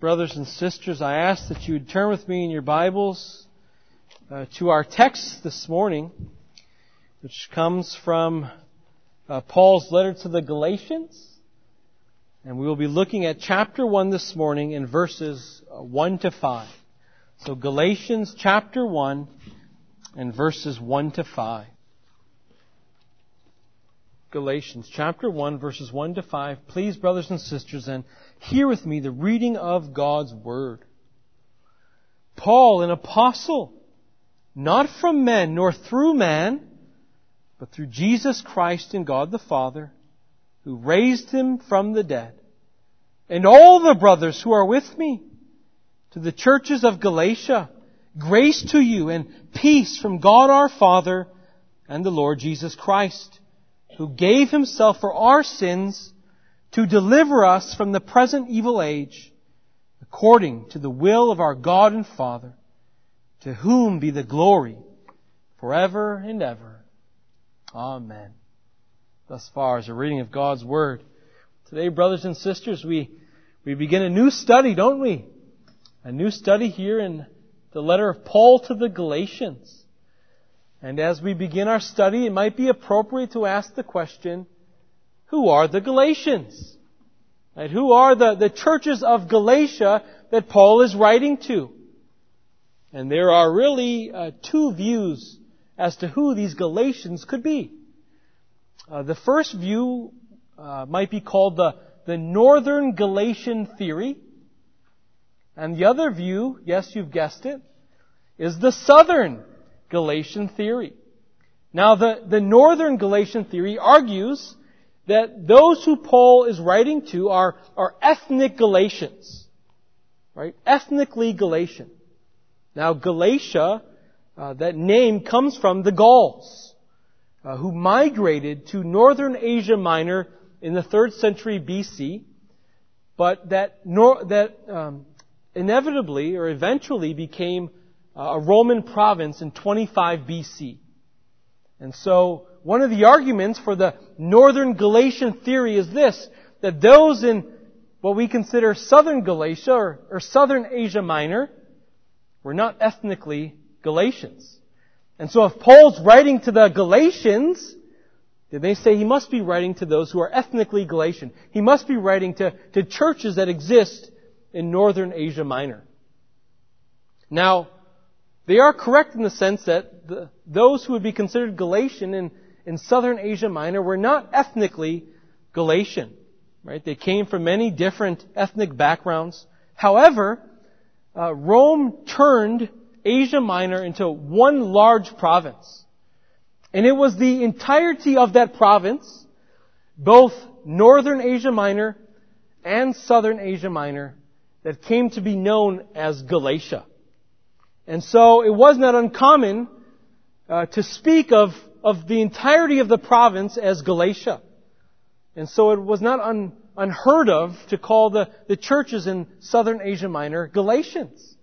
brothers and sisters, I ask that you would turn with me in your Bibles uh, to our text this morning, which comes from uh, Paul's letter to the Galatians. And we will be looking at chapter 1 this morning in verses uh, 1 to 5. So Galatians chapter 1 and verses 1 to 5. Galatians chapter 1 verses 1 to 5. Please, brothers and sisters, and hear with me the reading of God's Word. Paul, an apostle, not from men nor through man, but through Jesus Christ and God the Father, who raised him from the dead, and all the brothers who are with me, to the churches of Galatia, grace to you and peace from God our Father and the Lord Jesus Christ, who gave himself for our sins to deliver us from the present evil age, according to the will of our God and Father, to whom be the glory forever and ever. Amen. Thus far is a reading of God's Word. Today, brothers and sisters, we, we begin a new study, don't we? A new study here in the letter of Paul to the Galatians. And as we begin our study, it might be appropriate to ask the question, who are the Galatians? Right? Who are the, the churches of Galatia that Paul is writing to? And there are really uh, two views as to who these Galatians could be. Uh, the first view uh, might be called the, the Northern Galatian theory. And the other view, yes, you've guessed it, is the Southern Galatian theory. Now, the, the Northern Galatian theory argues that those who Paul is writing to are, are ethnic Galatians. Right? Ethnically Galatian. Now, Galatia, uh, that name comes from the Gauls, uh, who migrated to northern Asia Minor in the third century BC, but that, nor, that um, inevitably or eventually became a Roman province in 25 BC. And so one of the arguments for the northern Galatian theory is this, that those in what we consider southern Galatia or, or southern Asia Minor were not ethnically Galatians. And so if Paul's writing to the Galatians, then they say he must be writing to those who are ethnically Galatian. He must be writing to, to churches that exist in northern Asia Minor. Now, they are correct in the sense that the, those who would be considered Galatian in, in southern Asia Minor were not ethnically Galatian. Right? They came from many different ethnic backgrounds. However, uh, Rome turned Asia Minor into one large province. And it was the entirety of that province, both northern Asia Minor and southern Asia Minor, that came to be known as Galatia. And so it was not uncommon uh, to speak of, of the entirety of the province as Galatia. And so it was not un, unheard of to call the, the churches in southern Asia Minor Galatians.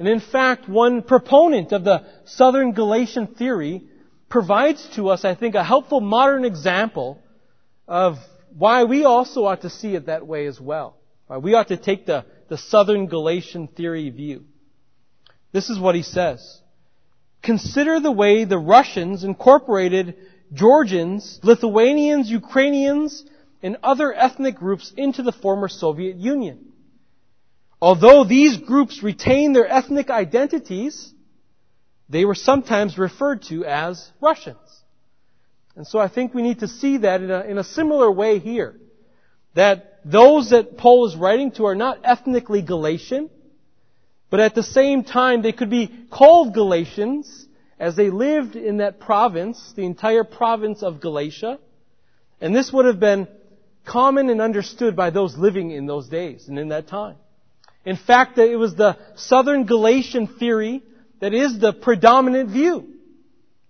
And in fact, one proponent of the southern Galatian theory provides to us, I think, a helpful modern example of why we also ought to see it that way as well. Why we ought to take the, the southern Galatian theory view. This is what he says. Consider the way the Russians incorporated Georgians, Lithuanians, Ukrainians, and other ethnic groups into the former Soviet Union. Although these groups retained their ethnic identities, they were sometimes referred to as Russians. And so I think we need to see that in a, in a similar way here. That those that Paul is writing to are not ethnically Galatian, but at the same time, they could be called Galatians as they lived in that province, the entire province of Galatia. And this would have been common and understood by those living in those days and in that time. In fact, it was the southern Galatian theory that is the predominant view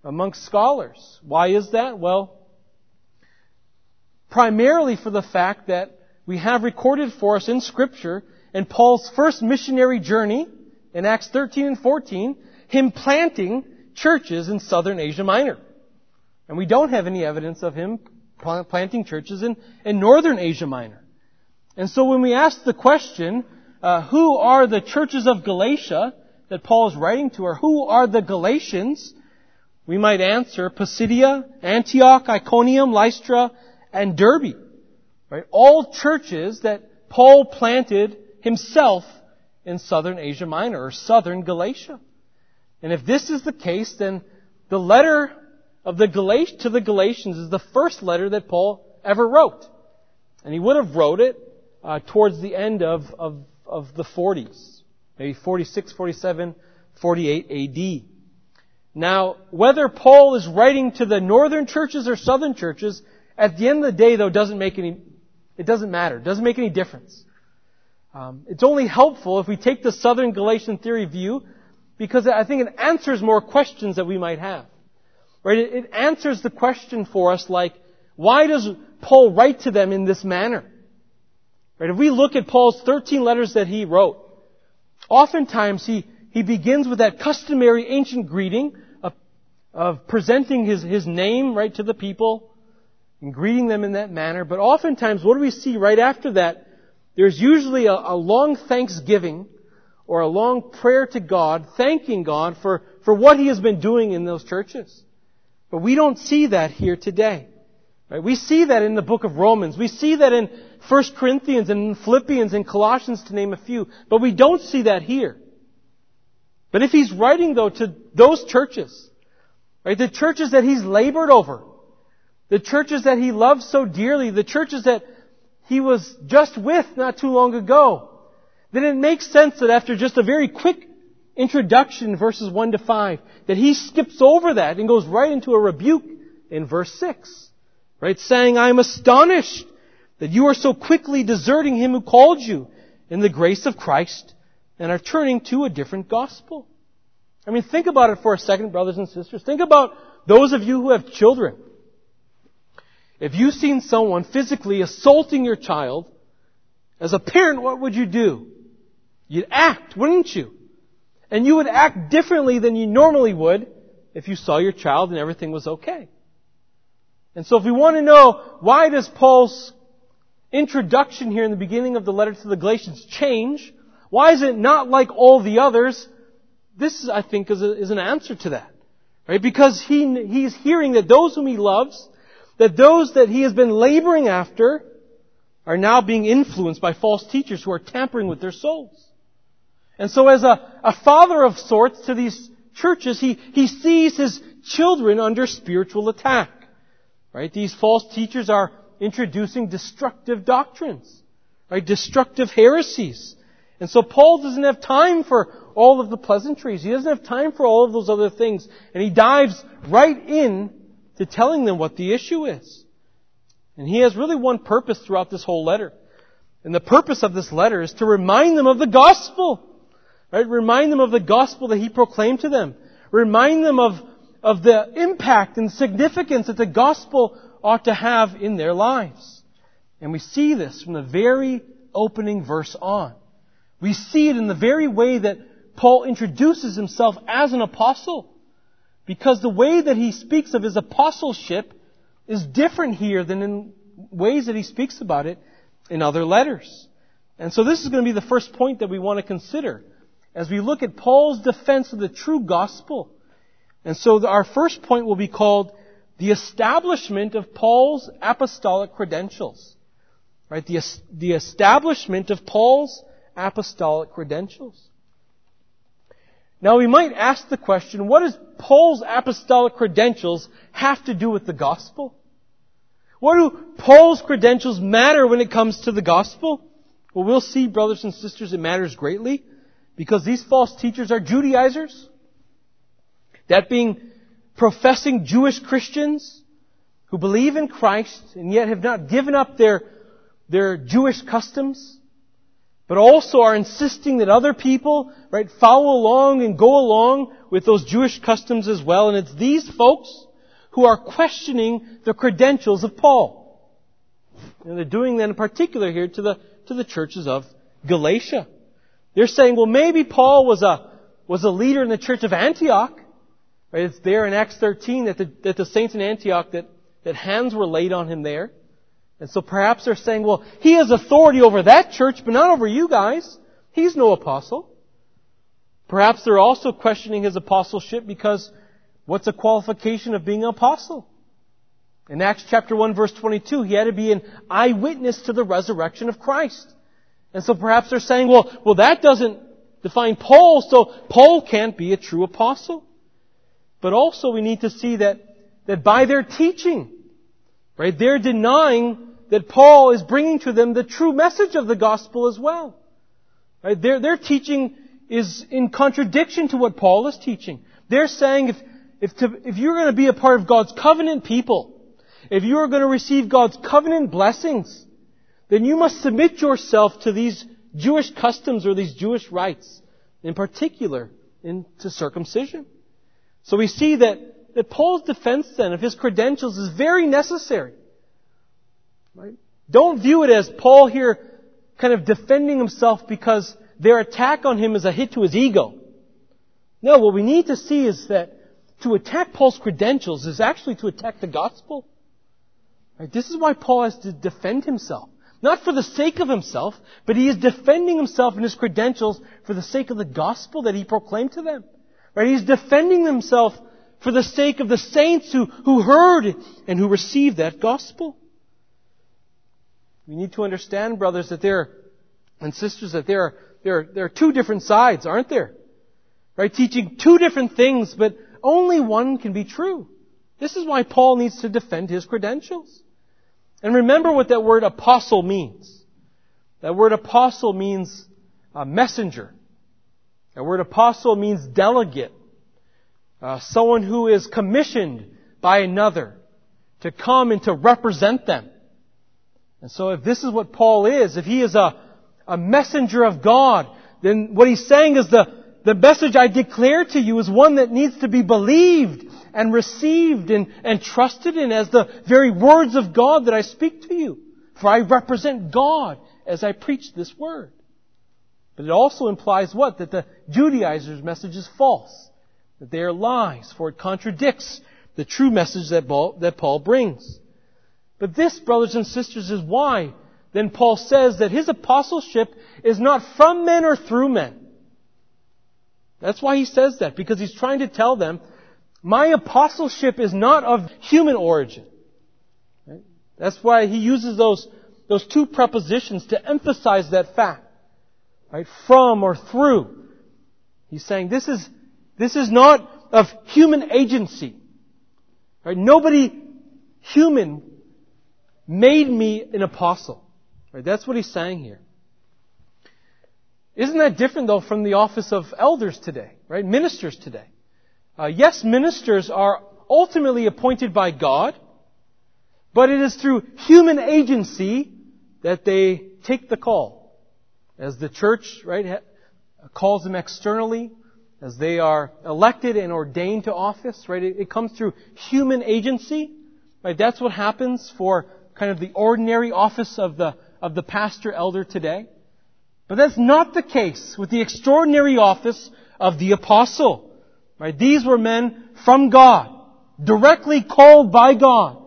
amongst scholars. Why is that? Well, primarily for the fact that we have recorded for us in scripture in Paul's first missionary journey in Acts 13 and 14, him planting churches in southern Asia Minor. And we don't have any evidence of him planting churches in, in northern Asia Minor. And so when we ask the question, uh, who are the churches of Galatia that Paul is writing to, or who are the Galatians? We might answer Pisidia, Antioch, Iconium, Lystra, and Derbe. Right? All churches that Paul planted himself in southern Asia Minor, or southern Galatia. And if this is the case, then the letter of the Galat- to the Galatians is the first letter that Paul ever wrote. And he would have wrote it uh, towards the end of, of, of the 40s, maybe 46, 47, 48 AD. Now, whether Paul is writing to the northern churches or southern churches, at the end of the day, though, doesn't make any, it doesn't matter. It doesn't make any difference. Um, it's only helpful if we take the southern Galatian theory view because I think it answers more questions that we might have. Right? It, it answers the question for us like, why does Paul write to them in this manner? Right? If we look at Paul's 13 letters that he wrote, oftentimes he, he begins with that customary ancient greeting of, of presenting his, his name, right, to the people and greeting them in that manner. But oftentimes, what do we see right after that? There's usually a, a long thanksgiving or a long prayer to God, thanking God for, for what He has been doing in those churches. But we don't see that here today. Right? We see that in the book of Romans. We see that in 1 Corinthians and Philippians and Colossians to name a few. But we don't see that here. But if he's writing though to those churches, right, the churches that he's labored over, the churches that he loves so dearly, the churches that he was just with not too long ago, then it makes sense that after just a very quick introduction, verses 1 to 5, that he skips over that and goes right into a rebuke in verse 6. Right? Saying, I am astonished that you are so quickly deserting him who called you in the grace of Christ and are turning to a different gospel. I mean, think about it for a second, brothers and sisters. Think about those of you who have children. If you've seen someone physically assaulting your child, as a parent, what would you do? You'd act, wouldn't you? And you would act differently than you normally would if you saw your child and everything was okay. And so if we want to know why does Paul's introduction here in the beginning of the letter to the Galatians change, why is it not like all the others? This, I think, is, a, is an answer to that. Right? Because he, he's hearing that those whom he loves, that those that he has been laboring after, are now being influenced by false teachers who are tampering with their souls. And so as a, a father of sorts to these churches, he, he sees his children under spiritual attack. Right? These false teachers are introducing destructive doctrines. Right? Destructive heresies. And so Paul doesn't have time for all of the pleasantries. He doesn't have time for all of those other things. And he dives right in to telling them what the issue is. And he has really one purpose throughout this whole letter. And the purpose of this letter is to remind them of the gospel. Right? Remind them of the gospel that he proclaimed to them. Remind them of, of the impact and significance that the gospel ought to have in their lives. And we see this from the very opening verse on. We see it in the very way that Paul introduces himself as an apostle. Because the way that he speaks of his apostleship is different here than in ways that he speaks about it in other letters. And so this is going to be the first point that we want to consider as we look at Paul's defense of the true gospel. And so our first point will be called the establishment of Paul's apostolic credentials. Right? The, the establishment of Paul's apostolic credentials. Now we might ask the question, what does Paul's apostolic credentials have to do with the gospel? What do Paul's credentials matter when it comes to the gospel? Well, we'll see, brothers and sisters, it matters greatly. Because these false teachers are Judaizers. That being professing Jewish Christians who believe in Christ and yet have not given up their, their Jewish customs, but also are insisting that other people, right, follow along and go along with those Jewish customs as well. And it's these folks who are questioning the credentials of Paul. And they're doing that in particular here to the, to the churches of Galatia. They're saying, well, maybe Paul was a, was a leader in the church of Antioch. Right? It's there in Acts 13 that the, that the saints in Antioch, that, that hands were laid on him there. And so perhaps they're saying, well, he has authority over that church, but not over you guys. He's no apostle. Perhaps they're also questioning his apostleship because what's a qualification of being an apostle? In Acts chapter 1 verse 22, he had to be an eyewitness to the resurrection of Christ. And so perhaps they're saying, well, well that doesn't define Paul, so Paul can't be a true apostle. But also we need to see that, that by their teaching, right, they're denying that Paul is bringing to them the true message of the gospel as well. Right? Their, their teaching is in contradiction to what Paul is teaching. They're saying if, if, to, if you're going to be a part of God's covenant people, if you are going to receive God's covenant blessings, then you must submit yourself to these Jewish customs or these Jewish rites, in particular, into circumcision. So we see that, that Paul's defense then of his credentials is very necessary. Right? Don't view it as Paul here kind of defending himself because their attack on him is a hit to his ego. No, what we need to see is that to attack Paul's credentials is actually to attack the gospel. Right? This is why Paul has to defend himself. Not for the sake of himself, but he is defending himself and his credentials for the sake of the gospel that he proclaimed to them. Right? He's defending himself for the sake of the saints who, who heard and who received that gospel. We need to understand, brothers, that there and sisters, that there are, there are, there are two different sides, aren't there? Right? Teaching two different things, but only one can be true. This is why Paul needs to defend his credentials. And remember what that word apostle means. That word apostle means a messenger. That word apostle means delegate. Uh, someone who is commissioned by another to come and to represent them. And so if this is what Paul is, if he is a, a messenger of God, then what he's saying is the, the message I declare to you is one that needs to be believed and received and, and trusted in as the very words of God that I speak to you. For I represent God as I preach this word. But it also implies what? That the Judaizers' message is false. That they are lies, for it contradicts the true message that Paul, that Paul brings. But this, brothers and sisters, is why then Paul says that his apostleship is not from men or through men. That's why he says that, because he's trying to tell them my apostleship is not of human origin. That's why he uses those, those two prepositions to emphasize that fact. Right? From or through. He's saying this is, this is not of human agency. Right? Nobody human made me an apostle. Right? That's what he's saying here. Isn't that different though from the office of elders today, right? Ministers today. Uh, yes, ministers are ultimately appointed by God, but it is through human agency that they take the call. As the church, right, calls them externally, as they are elected and ordained to office, right, it, it comes through human agency, right? That's what happens for kind of the ordinary office of the, of the pastor elder today. But that's not the case with the extraordinary office of the apostle. Right? These were men from God, directly called by God,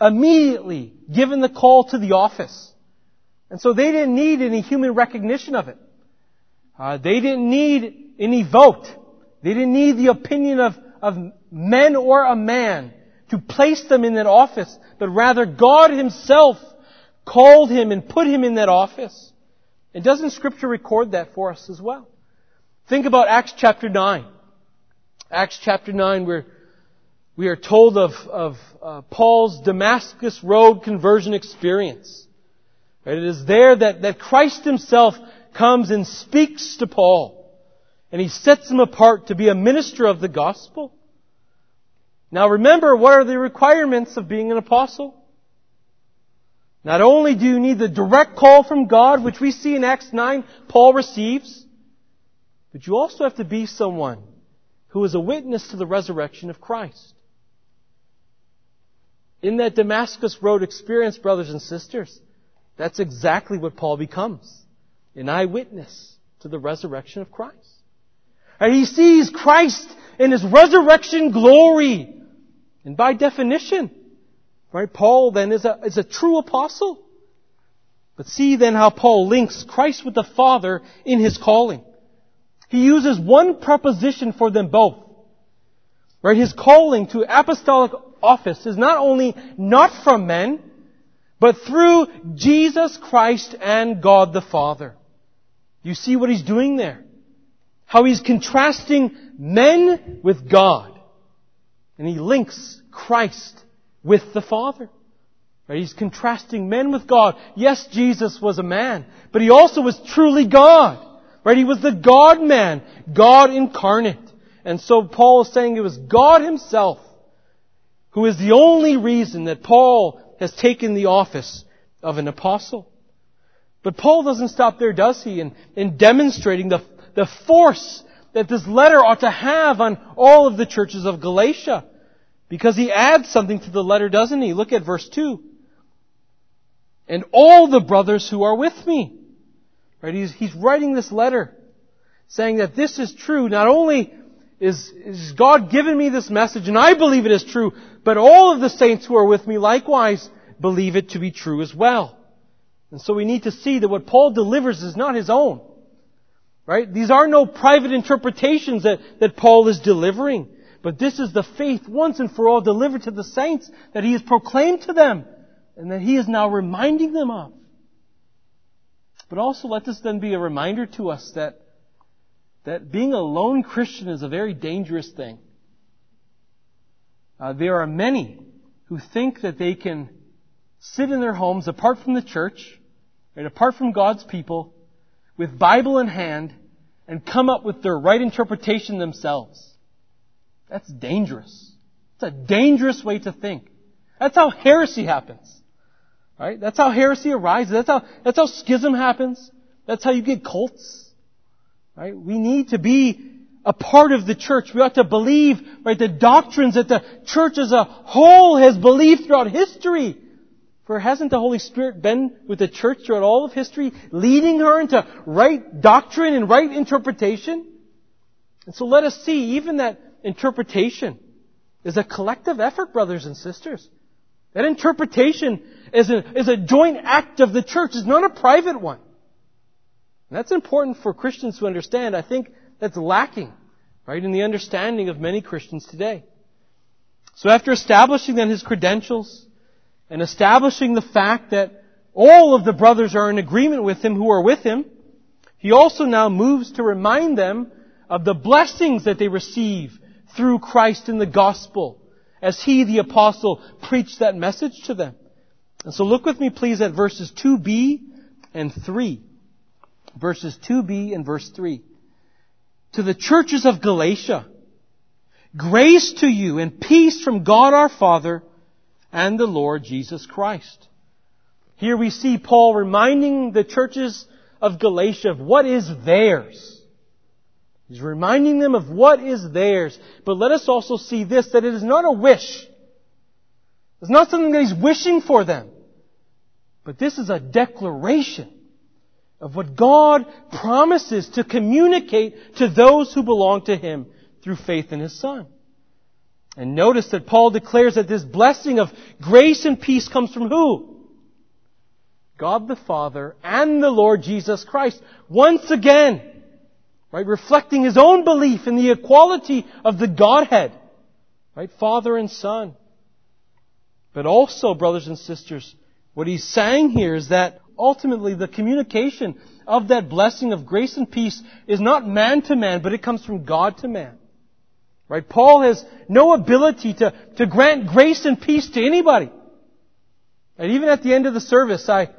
immediately given the call to the office. And so they didn't need any human recognition of it. Uh, they didn't need any vote. They didn't need the opinion of, of men or a man to place them in that office, but rather God Himself called him and put him in that office. And doesn't Scripture record that for us as well? Think about Acts chapter 9. Acts chapter 9, where we are told of, of uh, Paul's Damascus Road conversion experience. Right? It is there that, that Christ himself comes and speaks to Paul. And he sets him apart to be a minister of the gospel. Now remember, what are the requirements of being an apostle? Not only do you need the direct call from God, which we see in Acts 9 Paul receives, but you also have to be someone who is a witness to the resurrection of Christ. In that Damascus Road experience, brothers and sisters, that's exactly what Paul becomes. An eyewitness to the resurrection of Christ. And he sees Christ in his resurrection glory. And by definition, right, Paul then is a, is a true apostle. But see then how Paul links Christ with the Father in his calling. He uses one preposition for them both. Right? His calling to apostolic office is not only not from men, but through Jesus Christ and God the Father. You see what he's doing there? How he's contrasting men with God. And he links Christ with the Father. Right? He's contrasting men with God. Yes, Jesus was a man, but he also was truly God. Right? He was the God man, God incarnate. And so Paul is saying it was God himself who is the only reason that Paul has taken the office of an apostle. But Paul doesn't stop there, does he, in, in demonstrating the, the force that this letter ought to have on all of the churches of Galatia. Because he adds something to the letter, doesn't he? Look at verse 2. And all the brothers who are with me. Right? He's, he's writing this letter saying that this is true. Not only is, is God given me this message and I believe it is true, but all of the saints who are with me likewise believe it to be true as well. And so we need to see that what Paul delivers is not his own. Right? These are no private interpretations that, that Paul is delivering. But this is the faith once and for all delivered to the saints that he has proclaimed to them and that he is now reminding them of. But also let this then be a reminder to us that, that being a lone Christian is a very dangerous thing. Uh, there are many who think that they can sit in their homes apart from the church, right, apart from God's people, with Bible in hand, and come up with their right interpretation themselves. That's dangerous. It's a dangerous way to think. That's how heresy happens. Right? That's how heresy arises. That's how, that's how schism happens. That's how you get cults. Right? We need to be a part of the church. We ought to believe, right, the doctrines that the church as a whole has believed throughout history. For hasn't the Holy Spirit been with the church throughout all of history, leading her into right doctrine and right interpretation? And so let us see, even that interpretation is a collective effort, brothers and sisters. That interpretation is a, is a joint act of the church. It's not a private one. And that's important for Christians to understand. I think that's lacking, right, in the understanding of many Christians today. So after establishing then his credentials and establishing the fact that all of the brothers are in agreement with him who are with him, he also now moves to remind them of the blessings that they receive through Christ in the gospel as he, the apostle, preached that message to them. And so look with me please at verses 2b and 3. Verses 2b and verse 3 to the churches of Galatia. Grace to you and peace from God our Father and the Lord Jesus Christ. Here we see Paul reminding the churches of Galatia of what is theirs. He's reminding them of what is theirs. But let us also see this, that it is not a wish. It's not something that he's wishing for them. But this is a declaration of what God promises to communicate to those who belong to Him through faith in His Son. And notice that Paul declares that this blessing of grace and peace comes from who? God the Father and the Lord Jesus Christ. Once again, right, reflecting his own belief in the equality of the Godhead, right, Father and Son. But also, brothers and sisters, what he's saying here is that ultimately the communication of that blessing of grace and peace is not man to man, but it comes from God to man. Right? Paul has no ability to, to grant grace and peace to anybody. And even at the end of the service, I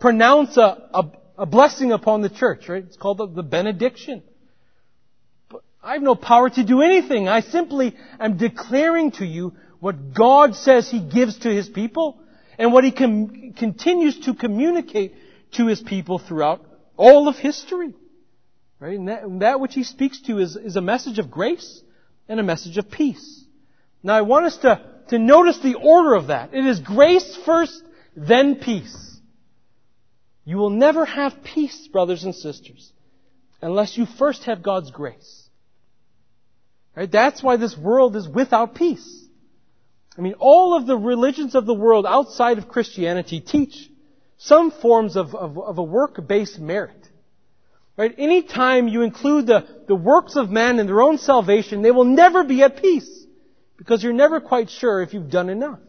pronounce a, a, a blessing upon the church, right? It's called the, the benediction. But I have no power to do anything. I simply am declaring to you what God says He gives to His people and what he com- continues to communicate to his people throughout all of history. Right? And that, that which he speaks to is, is a message of grace and a message of peace. Now I want us to, to notice the order of that. It is grace first, then peace. You will never have peace, brothers and sisters, unless you first have God's grace. Right? That's why this world is without peace. I mean, all of the religions of the world outside of Christianity teach some forms of, of, of a work-based merit. Right? Anytime you include the, the works of man in their own salvation, they will never be at peace. Because you're never quite sure if you've done enough.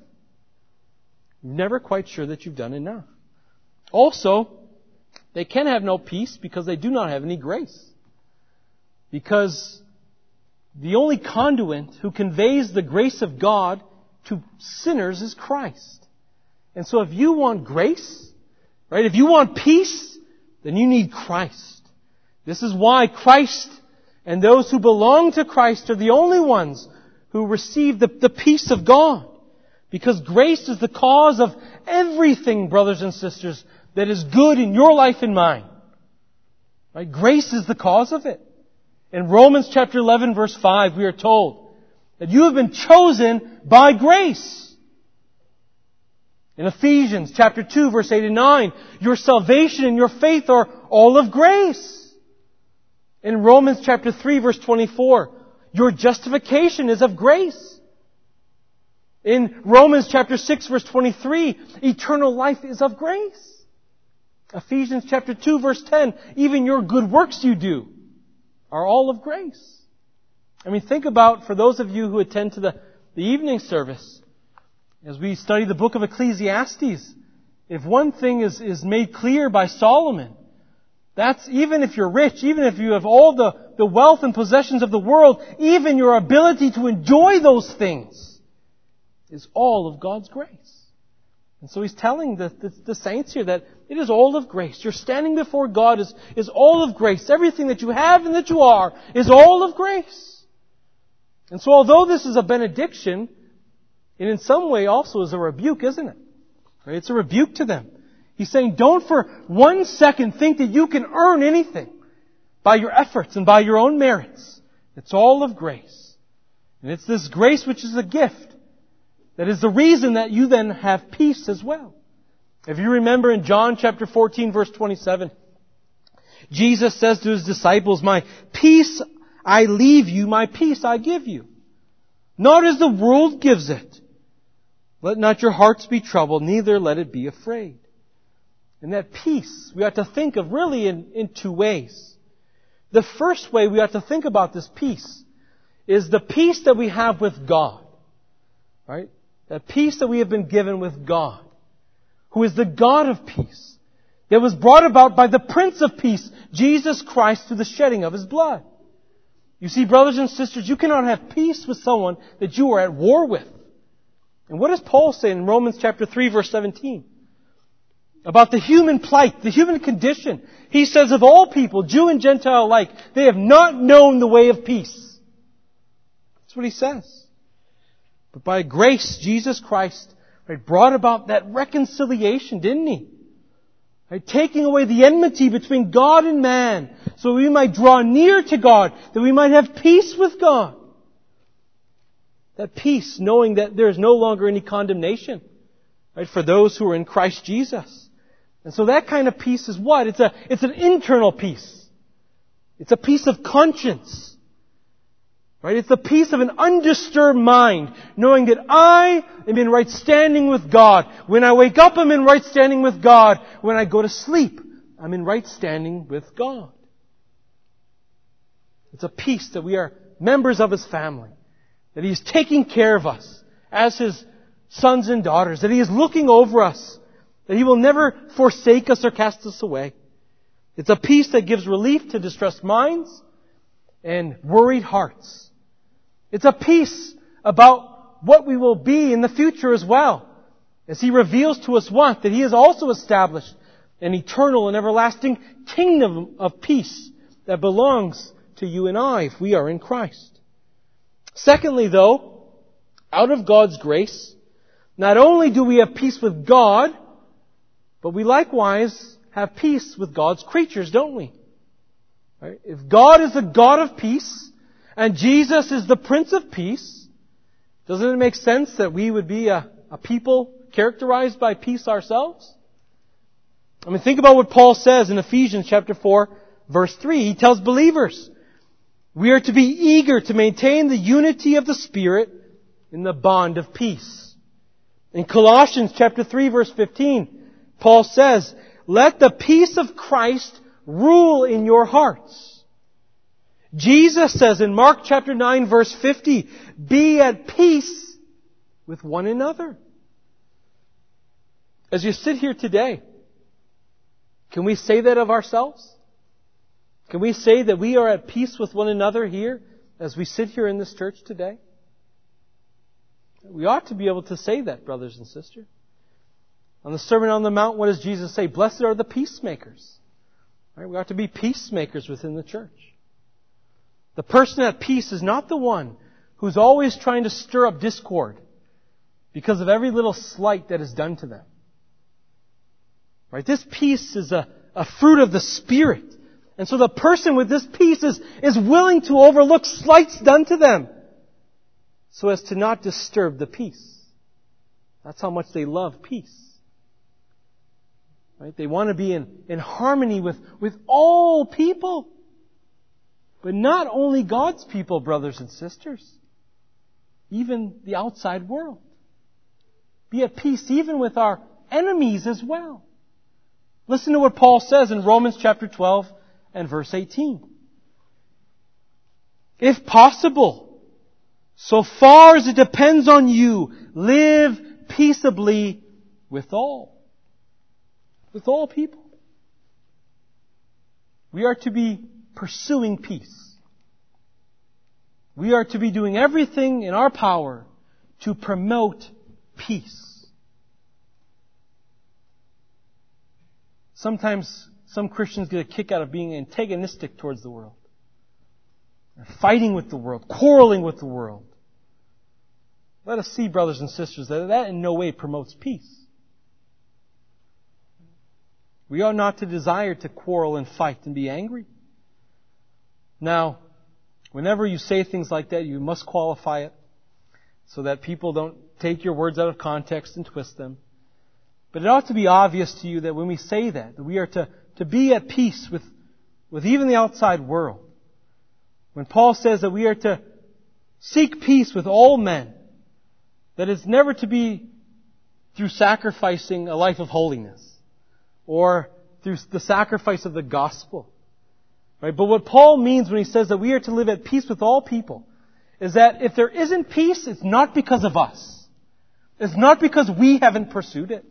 You're never quite sure that you've done enough. Also, they can have no peace because they do not have any grace. Because the only conduit who conveys the grace of God to sinners is Christ. And so if you want grace, right, if you want peace, then you need Christ. This is why Christ and those who belong to Christ are the only ones who receive the, the peace of God. Because grace is the cause of everything, brothers and sisters, that is good in your life and mine. Right? Grace is the cause of it. In Romans chapter 11 verse 5, we are told that you have been chosen by grace. In Ephesians chapter 2 verse 8 and 9, your salvation and your faith are all of grace. In Romans chapter 3 verse 24, your justification is of grace. In Romans chapter 6 verse 23, eternal life is of grace. Ephesians chapter 2 verse 10, even your good works you do are all of grace. I mean, think about, for those of you who attend to the, the evening service, as we study the book of Ecclesiastes, if one thing is, is made clear by Solomon, that's even if you're rich, even if you have all the, the wealth and possessions of the world, even your ability to enjoy those things is all of God's grace. And so he's telling the, the, the, saints here that it is all of grace. You're standing before God is, is all of grace. Everything that you have and that you are is all of grace. And so although this is a benediction, it in some way also is a rebuke, isn't it? Right? It's a rebuke to them. He's saying don't for one second think that you can earn anything by your efforts and by your own merits. It's all of grace. And it's this grace which is a gift that is the reason that you then have peace as well. If you remember in John chapter 14 verse 27, Jesus says to his disciples, My peace I leave you, my peace I give you. Not as the world gives it. Let not your hearts be troubled, neither let it be afraid. And that peace, we ought to think of really in, in two ways. The first way we ought to think about this peace is the peace that we have with God. Right? that peace that we have been given with God, who is the God of peace, that was brought about by the Prince of Peace, Jesus Christ, through the shedding of His blood. You see, brothers and sisters, you cannot have peace with someone that you are at war with. And what does Paul say in Romans chapter 3 verse 17? About the human plight, the human condition. He says of all people, Jew and Gentile alike, they have not known the way of peace. That's what he says. But by grace, Jesus Christ right, brought about that reconciliation, didn't he? Right, taking away the enmity between God and man, so we might draw near to God, that we might have peace with God. That peace, knowing that there is no longer any condemnation, right, for those who are in Christ Jesus. And so that kind of peace is what? It's a, it's an internal peace. It's a peace of conscience. Right? It's the peace of an undisturbed mind, knowing that I am in right standing with God. When I wake up, I'm in right standing with God. When I go to sleep, I'm in right standing with God. It's a peace that we are members of His family, that He is taking care of us as His sons and daughters, that He is looking over us, that He will never forsake us or cast us away. It's a peace that gives relief to distressed minds and worried hearts. It's a peace about what we will be in the future as well. As He reveals to us what? That He has also established an eternal and everlasting kingdom of peace that belongs to you and I if we are in Christ. Secondly though, out of God's grace, not only do we have peace with God, but we likewise have peace with God's creatures, don't we? Right? If God is the God of peace, and Jesus is the Prince of Peace, doesn't it make sense that we would be a, a people characterized by peace ourselves? I mean, think about what Paul says in Ephesians chapter 4, verse 3. He tells believers, we are to be eager to maintain the unity of the Spirit in the bond of peace. In Colossians chapter 3 verse 15, Paul says, let the peace of Christ rule in your hearts. Jesus says in Mark chapter 9 verse 50, be at peace with one another. As you sit here today, can we say that of ourselves? Can we say that we are at peace with one another here as we sit here in this church today? We ought to be able to say that, brothers and sisters. On the Sermon on the Mount, what does Jesus say? Blessed are the peacemakers. Right? We ought to be peacemakers within the church. The person at peace is not the one who's always trying to stir up discord because of every little slight that is done to them. Right? This peace is a, a fruit of the Spirit. And so the person with this peace is, is willing to overlook slights done to them so as to not disturb the peace. That's how much they love peace. Right? They want to be in, in harmony with, with all people. But not only God's people, brothers and sisters. Even the outside world. Be at peace even with our enemies as well. Listen to what Paul says in Romans chapter 12 and verse 18. If possible, so far as it depends on you, live peaceably with all. With all people. We are to be pursuing peace. We are to be doing everything in our power to promote peace. Sometimes some Christians get a kick out of being antagonistic towards the world. Fighting with the world, quarreling with the world. Let us see, brothers and sisters, that that in no way promotes peace. We ought not to desire to quarrel and fight and be angry. Now, whenever you say things like that, you must qualify it so that people don't take your words out of context and twist them. But it ought to be obvious to you that when we say that, that we are to, to be at peace with, with even the outside world. When Paul says that we are to seek peace with all men, that it's never to be through sacrificing a life of holiness or through the sacrifice of the gospel. Right? But what Paul means when he says that we are to live at peace with all people is that if there isn't peace, it's not because of us. It's not because we haven't pursued it.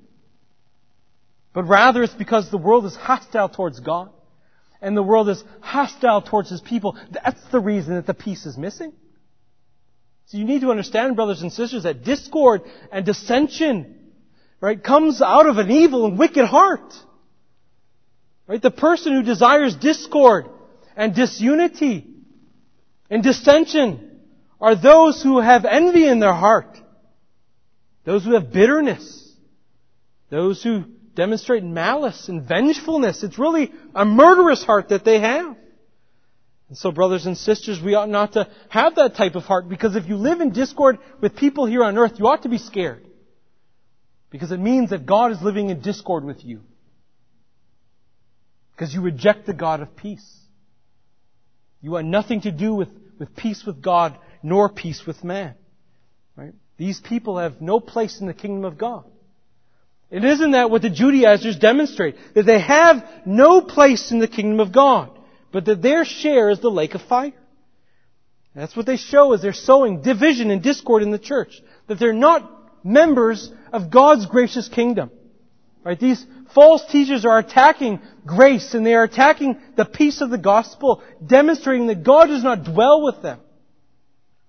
But rather it's because the world is hostile towards God. And the world is hostile towards His people. That's the reason that the peace is missing. So you need to understand, brothers and sisters, that discord and dissension, right, comes out of an evil and wicked heart. Right? The person who desires discord and disunity and dissension are those who have envy in their heart. Those who have bitterness. Those who demonstrate malice and vengefulness. It's really a murderous heart that they have. And so, brothers and sisters, we ought not to have that type of heart because if you live in discord with people here on earth, you ought to be scared. Because it means that God is living in discord with you. Because you reject the God of peace. You want nothing to do with, with peace with God nor peace with man. Right? These people have no place in the kingdom of God. It isn't that what the Judaizers demonstrate, that they have no place in the kingdom of God, but that their share is the lake of fire. That's what they show as they're sowing division and discord in the church. That they're not members of God's gracious kingdom. Right? These false teachers are attacking grace and they are attacking the peace of the gospel, demonstrating that God does not dwell with them.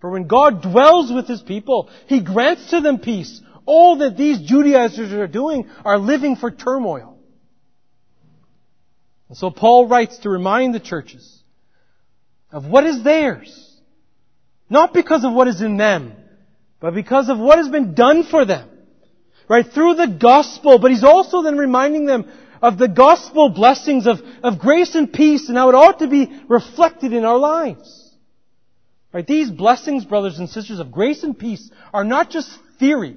For when God dwells with His people, He grants to them peace all that these Judaizers are doing are living for turmoil. And so Paul writes to remind the churches of what is theirs. Not because of what is in them, but because of what has been done for them. Right? Through the gospel. But he's also then reminding them of the gospel blessings of, of grace and peace and how it ought to be reflected in our lives. Right? These blessings, brothers and sisters, of grace and peace are not just theory.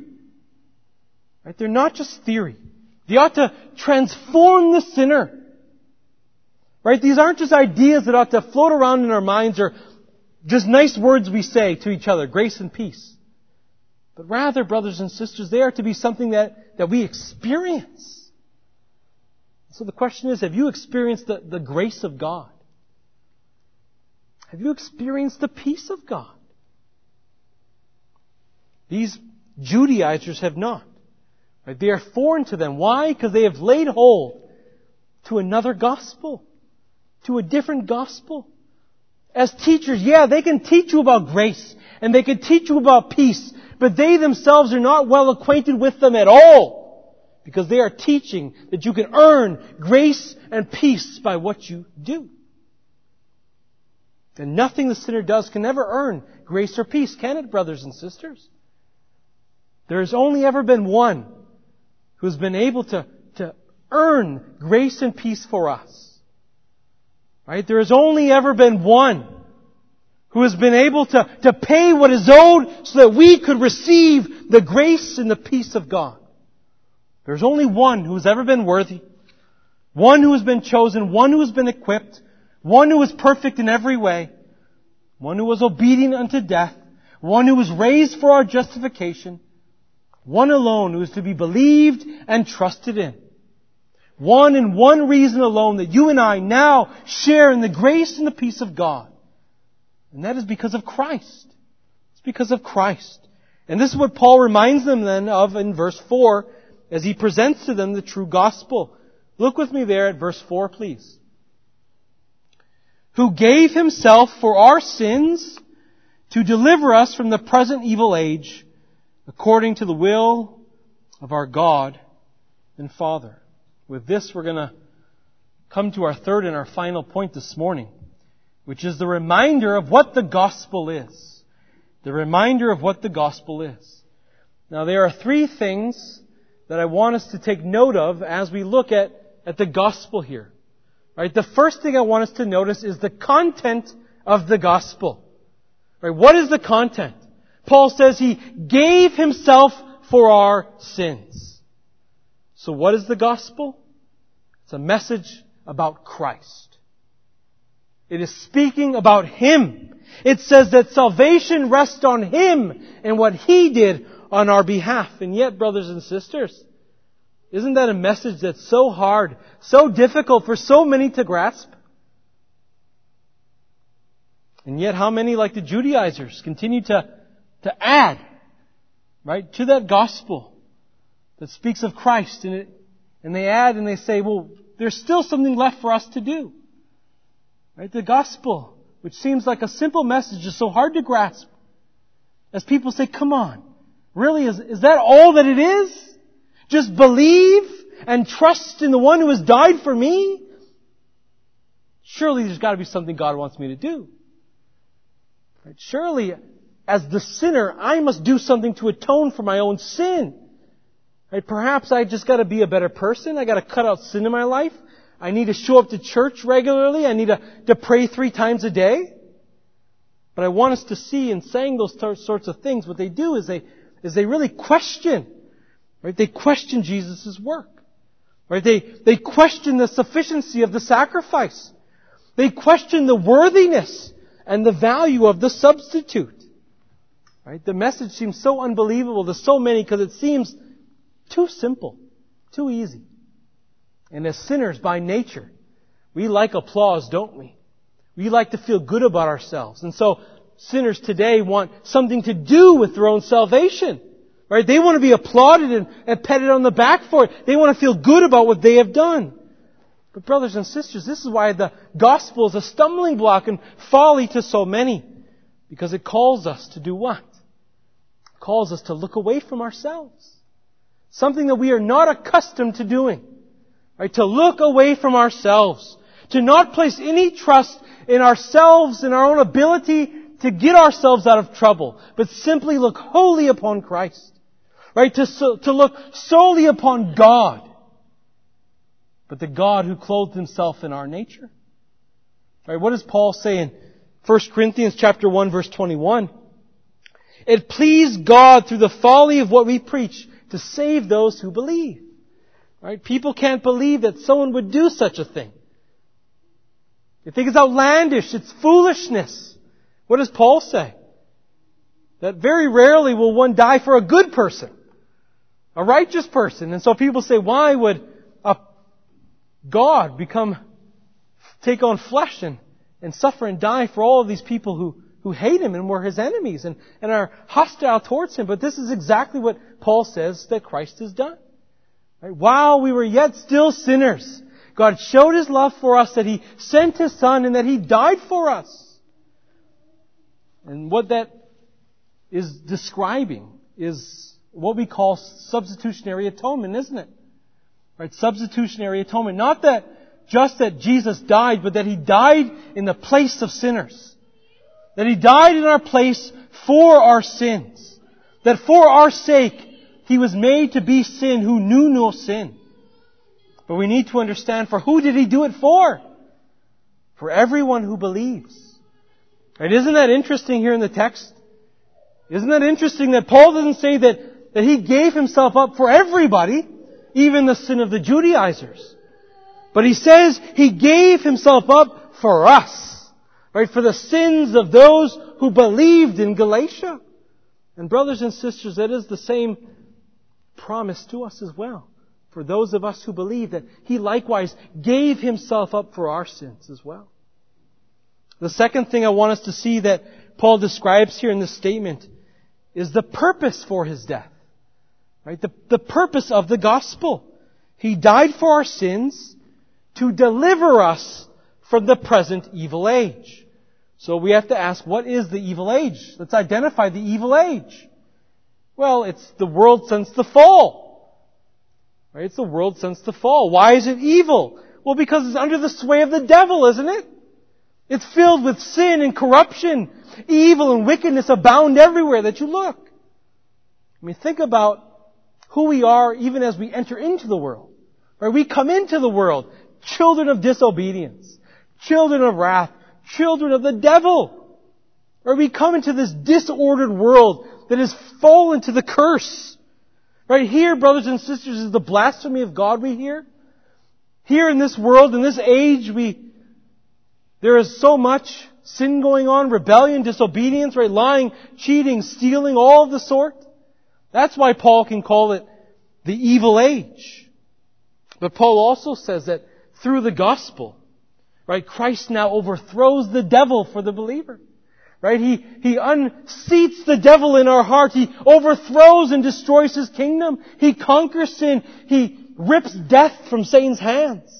Right? They're not just theory. They ought to transform the sinner. Right? These aren't just ideas that ought to float around in our minds or just nice words we say to each other, grace and peace. But rather, brothers and sisters, they are to be something that, that we experience. So the question is, have you experienced the, the grace of God? Have you experienced the peace of God? These Judaizers have not. Right? They are foreign to them. Why? Because they have laid hold to another gospel, to a different gospel. As teachers, yeah, they can teach you about grace and they can teach you about peace, but they themselves are not well acquainted with them at all. Because they are teaching that you can earn grace and peace by what you do. And nothing the sinner does can ever earn grace or peace, can it, brothers and sisters? There has only ever been one who's been able to, to earn grace and peace for us. Right? There has only ever been one who has been able to, to pay what is owed so that we could receive the grace and the peace of God. There's only one who has ever been worthy, one who has been chosen, one who has been equipped, one who is perfect in every way, one who was obedient unto death, one who was raised for our justification, one alone who is to be believed and trusted in. One and one reason alone that you and I now share in the grace and the peace of God. And that is because of Christ. It's because of Christ. And this is what Paul reminds them then of in verse 4 as he presents to them the true gospel. Look with me there at verse 4, please. Who gave himself for our sins to deliver us from the present evil age according to the will of our God and Father. With this, we're going to come to our third and our final point this morning, which is the reminder of what the gospel is. The reminder of what the gospel is. Now, there are three things that I want us to take note of as we look at, at the gospel here. Right? The first thing I want us to notice is the content of the gospel. Right? What is the content? Paul says he gave himself for our sins. So what is the gospel? It's a message about Christ. It is speaking about Him. It says that salvation rests on Him and what He did on our behalf. And yet, brothers and sisters, isn't that a message that's so hard, so difficult for so many to grasp? And yet how many, like the Judaizers, continue to, to add, right, to that gospel that speaks of Christ and, it, and they add and they say, well, there's still something left for us to do. Right? The gospel, which seems like a simple message, is so hard to grasp. As people say, come on, Really, is, is that all that it is? Just believe and trust in the one who has died for me? Surely there's got to be something God wants me to do. Right? Surely, as the sinner, I must do something to atone for my own sin. Right? Perhaps I just got to be a better person. I got to cut out sin in my life. I need to show up to church regularly. I need to, to pray three times a day. But I want us to see in saying those sorts of things, what they do is they, is they really question, right? They question Jesus' work. Right? They, they question the sufficiency of the sacrifice. They question the worthiness and the value of the substitute. Right? The message seems so unbelievable to so many because it seems too simple, too easy. And as sinners by nature, we like applause, don't we? We like to feel good about ourselves. And so sinners today want something to do with their own salvation. Right? They want to be applauded and, and petted on the back for it. They want to feel good about what they have done. But brothers and sisters, this is why the gospel is a stumbling block and folly to so many. Because it calls us to do what? It calls us to look away from ourselves. Something that we are not accustomed to doing. Right? To look away from ourselves. To not place any trust in ourselves, in our own ability to get ourselves out of trouble, but simply look wholly upon Christ. Right? To, to look solely upon God. But the God who clothed himself in our nature. Right? What does Paul say in 1 Corinthians chapter 1 verse 21? It pleased God through the folly of what we preach to save those who believe. Right? People can't believe that someone would do such a thing. They think it's outlandish, it's foolishness. What does Paul say? That very rarely will one die for a good person, a righteous person. And so people say, why would a God become, take on flesh and, and suffer and die for all of these people who, who hate him and were his enemies and, and are hostile towards him. But this is exactly what Paul says that Christ has done. Right? While we were yet still sinners, God showed his love for us that he sent his son and that he died for us. And what that is describing is what we call substitutionary atonement, isn't it? Right? Substitutionary atonement. Not that just that Jesus died, but that He died in the place of sinners. That He died in our place for our sins. That for our sake, He was made to be sin who knew no sin. But we need to understand for who did He do it for? For everyone who believes. Right? Isn't that interesting here in the text? Isn't that interesting that Paul doesn't say that, that he gave himself up for everybody, even the sin of the Judaizers. But he says he gave himself up for us, right? For the sins of those who believed in Galatia. And brothers and sisters, that is the same promise to us as well. For those of us who believe that he likewise gave himself up for our sins as well. The second thing I want us to see that Paul describes here in this statement is the purpose for his death. Right? The, the purpose of the gospel. He died for our sins to deliver us from the present evil age. So we have to ask, what is the evil age? Let's identify the evil age. Well, it's the world since the fall. Right? It's the world since the fall. Why is it evil? Well, because it's under the sway of the devil, isn't it? It's filled with sin and corruption. Evil and wickedness abound everywhere that you look. I mean, think about who we are even as we enter into the world. Right? We come into the world, children of disobedience, children of wrath, children of the devil. Right? We come into this disordered world that has fallen to the curse. Right here, brothers and sisters, is the blasphemy of God we hear. Here in this world, in this age, we, there is so much sin going on, rebellion, disobedience, right? Lying, cheating, stealing, all of the sort. That's why Paul can call it the evil age. But Paul also says that through the gospel, right, Christ now overthrows the devil for the believer. Right? He, he unseats the devil in our heart. He overthrows and destroys his kingdom. He conquers sin. He rips death from Satan's hands.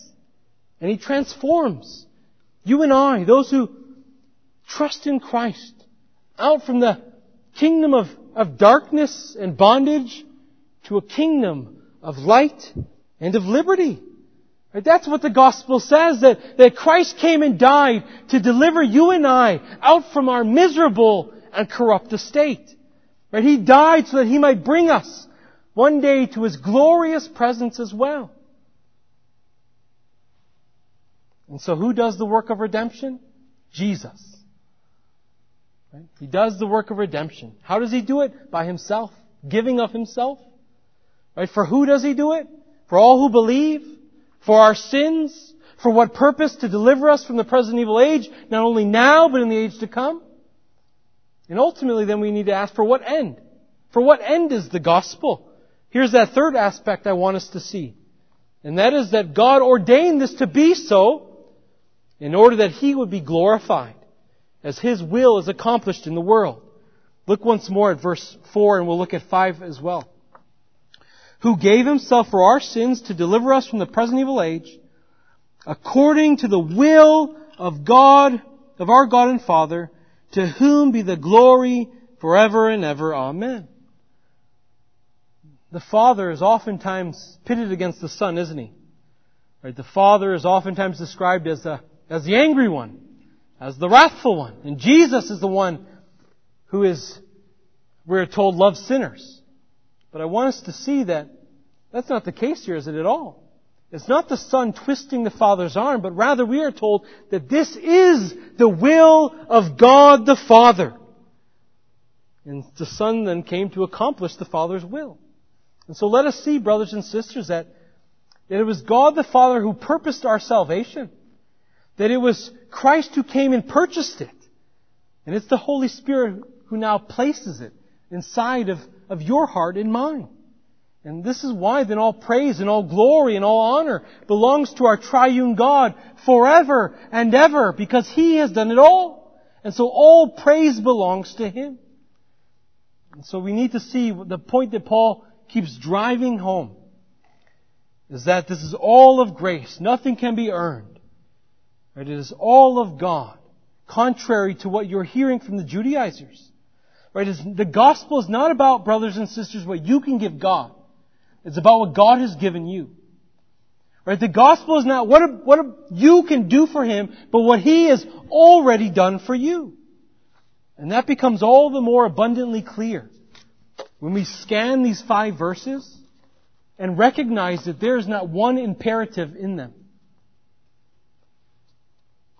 And he transforms you and I, those who trust in Christ, out from the kingdom of, of darkness and bondage to a kingdom of light and of liberty. That's what the gospel says, that, that Christ came and died to deliver you and I out from our miserable and corrupt estate. Right? He died so that He might bring us one day to His glorious presence as well. And so who does the work of redemption? Jesus. Right? He does the work of redemption. How does he do it? By himself. Giving of himself. Right? For who does he do it? For all who believe? For our sins? For what purpose? To deliver us from the present evil age, not only now, but in the age to come? And ultimately then we need to ask, for what end? For what end is the gospel? Here's that third aspect I want us to see. And that is that God ordained this to be so in order that He would be glorified as His will is accomplished in the world. Look once more at verse 4 and we'll look at 5 as well. Who gave Himself for our sins to deliver us from the present evil age, according to the will of God, of our God and Father, to whom be the glory forever and ever. Amen. The Father is oftentimes pitted against the Son, isn't He? Right? The Father is oftentimes described as the as the angry one, as the wrathful one. And Jesus is the one who is, we're told, loves sinners. But I want us to see that that's not the case here, is it at all? It's not the Son twisting the Father's arm, but rather we are told that this is the will of God the Father. And the Son then came to accomplish the Father's will. And so let us see, brothers and sisters, that, that it was God the Father who purposed our salvation. That it was Christ who came and purchased it. And it's the Holy Spirit who now places it inside of, of your heart and mine. And this is why then all praise and all glory and all honor belongs to our triune God forever and ever because He has done it all. And so all praise belongs to Him. And so we need to see the point that Paul keeps driving home is that this is all of grace. Nothing can be earned. It is all of God. Contrary to what you're hearing from the Judaizers. Right? It's, the gospel is not about, brothers and sisters, what you can give God. It's about what God has given you. Right? The gospel is not what, a, what a, you can do for Him, but what He has already done for you. And that becomes all the more abundantly clear when we scan these five verses and recognize that there is not one imperative in them.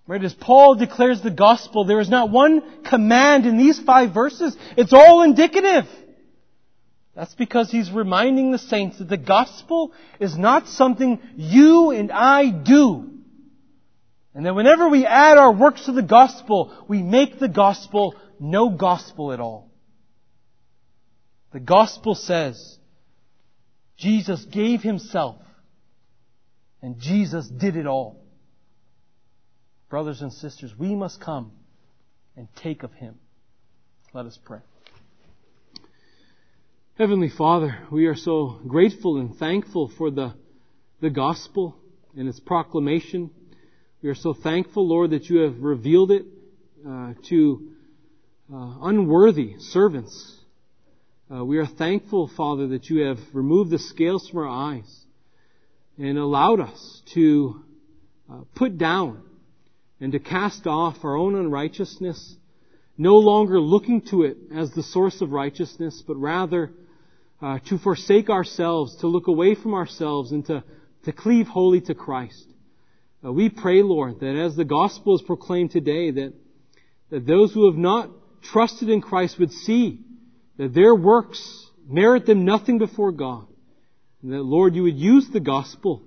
Right? As Paul declares the gospel, there is not one command in these five verses. It's all indicative. That's because he's reminding the saints that the gospel is not something you and I do. And that whenever we add our works to the gospel, we make the gospel no gospel at all. The gospel says Jesus gave himself and Jesus did it all. Brothers and sisters, we must come and take of him. Let us pray. Heavenly Father, we are so grateful and thankful for the, the gospel and its proclamation. We are so thankful, Lord, that you have revealed it uh, to uh, unworthy servants. Uh, we are thankful, Father, that you have removed the scales from our eyes and allowed us to uh, put down and to cast off our own unrighteousness, no longer looking to it as the source of righteousness, but rather uh, to forsake ourselves, to look away from ourselves, and to, to cleave wholly to Christ. Uh, we pray, Lord, that as the gospel is proclaimed today, that, that those who have not trusted in Christ would see that their works merit them nothing before God. And that, Lord, you would use the gospel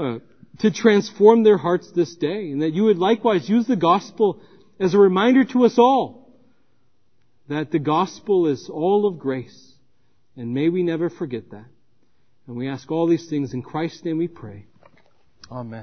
uh, to transform their hearts this day. And that you would likewise use the gospel as a reminder to us all that the gospel is all of grace and may we never forget that. And we ask all these things in Christ's name we pray. Amen.